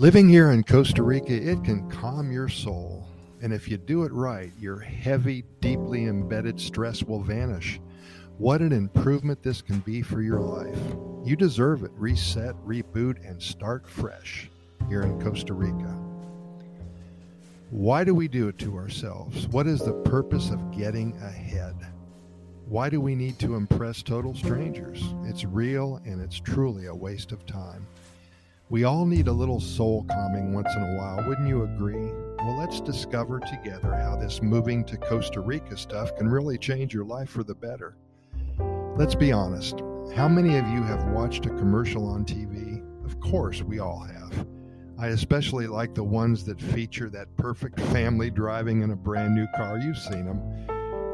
Living here in Costa Rica, it can calm your soul. And if you do it right, your heavy, deeply embedded stress will vanish. What an improvement this can be for your life. You deserve it. Reset, reboot, and start fresh here in Costa Rica. Why do we do it to ourselves? What is the purpose of getting ahead? Why do we need to impress total strangers? It's real and it's truly a waste of time. We all need a little soul calming once in a while, wouldn't you agree? Well, let's discover together how this moving to Costa Rica stuff can really change your life for the better. Let's be honest. How many of you have watched a commercial on TV? Of course, we all have. I especially like the ones that feature that perfect family driving in a brand new car. You've seen them.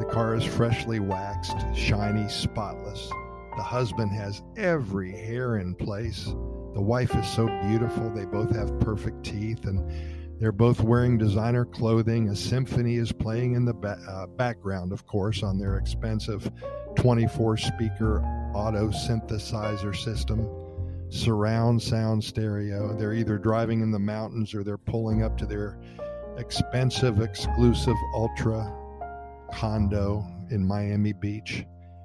The car is freshly waxed, shiny, spotless. The husband has every hair in place. The wife is so beautiful. They both have perfect teeth and they're both wearing designer clothing. A symphony is playing in the ba- uh, background, of course, on their expensive 24 speaker auto synthesizer system, surround sound stereo. They're either driving in the mountains or they're pulling up to their expensive, exclusive Ultra condo in Miami Beach.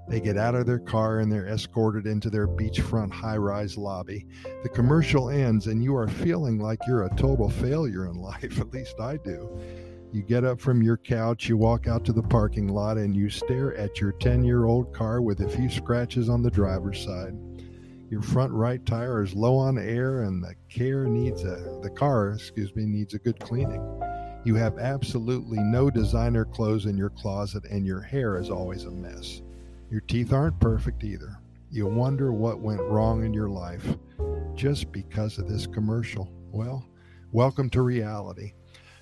They get out of their car and they're escorted into their beachfront high rise lobby. The commercial ends, and you are feeling like you're a total failure in life. At least I do. You get up from your couch, you walk out to the parking lot, and you stare at your 10 year old car with a few scratches on the driver's side. Your front right tire is low on air, and the car needs a the car, excuse me, needs a good cleaning. You have absolutely no designer clothes in your closet, and your hair is always a mess. Your teeth aren't perfect either. You wonder what went wrong in your life just because of this commercial. Well, welcome to reality.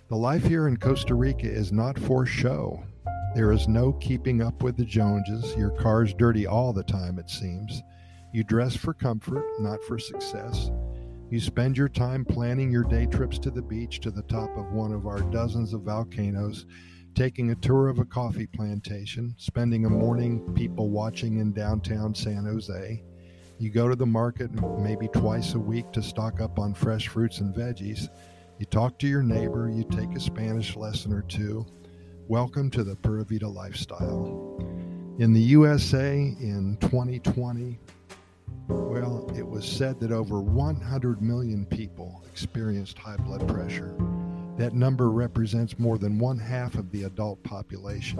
The life here in Costa Rica is not for show. There is no keeping up with the Joneses. Your car's dirty all the time, it seems. You dress for comfort, not for success. You spend your time planning your day trips to the beach to the top of one of our dozens of volcanoes taking a tour of a coffee plantation, spending a morning people watching in downtown San Jose. You go to the market maybe twice a week to stock up on fresh fruits and veggies. You talk to your neighbor, you take a Spanish lesson or two. Welcome to the Pura Vida lifestyle. In the USA in 2020, well, it was said that over 100 million people experienced high blood pressure. That number represents more than one half of the adult population.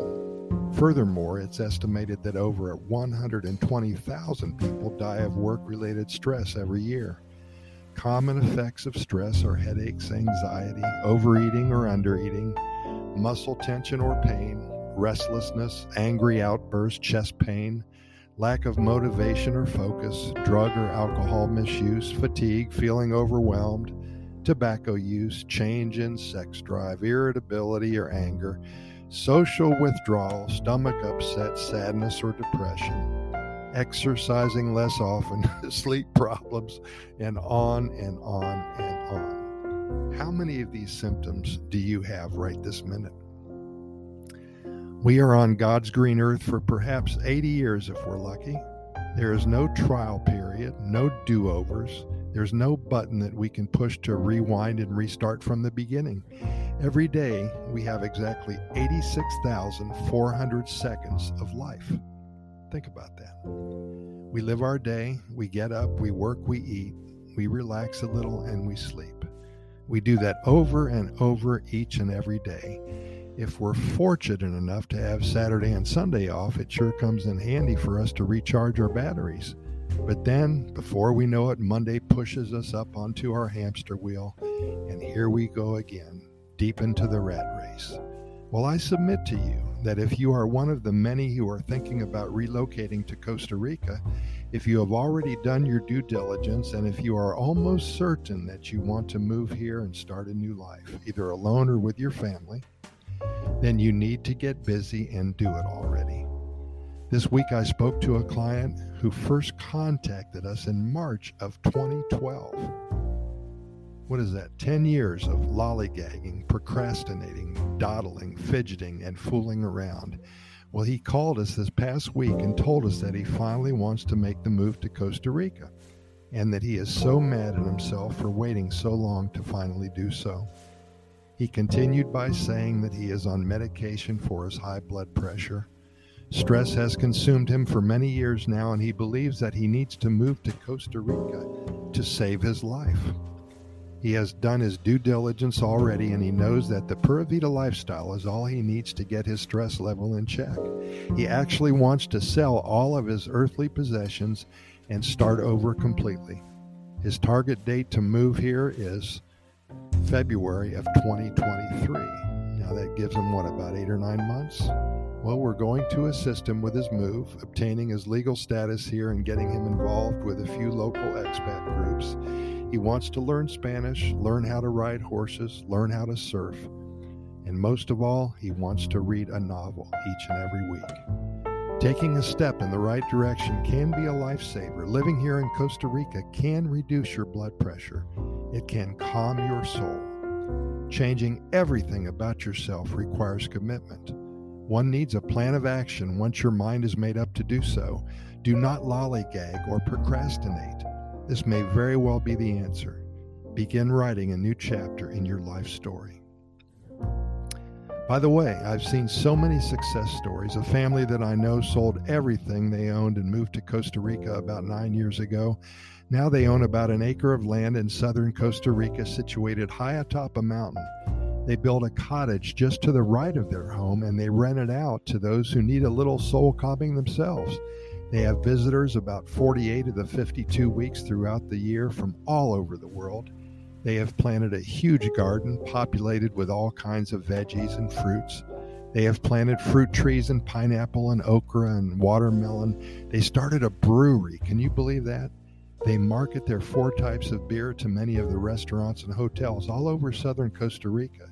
Furthermore, it's estimated that over 120,000 people die of work related stress every year. Common effects of stress are headaches, anxiety, overeating or undereating, muscle tension or pain, restlessness, angry outbursts, chest pain, lack of motivation or focus, drug or alcohol misuse, fatigue, feeling overwhelmed tobacco use, change in sex drive, irritability or anger, social withdrawal, stomach upset, sadness or depression, exercising less often, sleep problems, and on and on and on. How many of these symptoms do you have right this minute? We are on God's green earth for perhaps 80 years if we're lucky. There is no trial period, no do overs. There's no button that we can push to rewind and restart from the beginning. Every day, we have exactly 86,400 seconds of life. Think about that. We live our day, we get up, we work, we eat, we relax a little, and we sleep. We do that over and over each and every day. If we're fortunate enough to have Saturday and Sunday off, it sure comes in handy for us to recharge our batteries. But then, before we know it, Monday pushes us up onto our hamster wheel, and here we go again, deep into the rat race. Well, I submit to you that if you are one of the many who are thinking about relocating to Costa Rica, if you have already done your due diligence, and if you are almost certain that you want to move here and start a new life, either alone or with your family, then you need to get busy and do it already. This week I spoke to a client who first contacted us in March of 2012. What is that? 10 years of lollygagging, procrastinating, dawdling, fidgeting, and fooling around. Well, he called us this past week and told us that he finally wants to make the move to Costa Rica. and that he is so mad at himself for waiting so long to finally do so. He continued by saying that he is on medication for his high blood pressure. Stress has consumed him for many years now, and he believes that he needs to move to Costa Rica to save his life. He has done his due diligence already, and he knows that the Pura Vida lifestyle is all he needs to get his stress level in check. He actually wants to sell all of his earthly possessions and start over completely. His target date to move here is February of 2023. Now that gives him what, about eight or nine months? Well, we're going to assist him with his move, obtaining his legal status here and getting him involved with a few local expat groups. He wants to learn Spanish, learn how to ride horses, learn how to surf, and most of all, he wants to read a novel each and every week. Taking a step in the right direction can be a lifesaver. Living here in Costa Rica can reduce your blood pressure it can calm your soul. Changing everything about yourself requires commitment. One needs a plan of action once your mind is made up to do so. Do not lollygag or procrastinate. This may very well be the answer. Begin writing a new chapter in your life story. By the way, I've seen so many success stories. A family that I know sold everything they owned and moved to Costa Rica about nine years ago. Now they own about an acre of land in southern Costa Rica, situated high atop a mountain. They built a cottage just to the right of their home and they rent it out to those who need a little soul calming themselves. They have visitors about 48 of the 52 weeks throughout the year from all over the world. They have planted a huge garden populated with all kinds of veggies and fruits. They have planted fruit trees and pineapple and okra and watermelon. They started a brewery. Can you believe that? They market their four types of beer to many of the restaurants and hotels all over southern Costa Rica.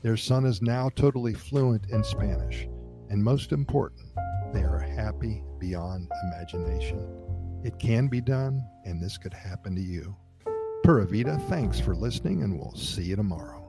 Their son is now totally fluent in Spanish. And most important, they are happy beyond imagination. It can be done, and this could happen to you. Pura Vida, thanks for listening, and we'll see you tomorrow.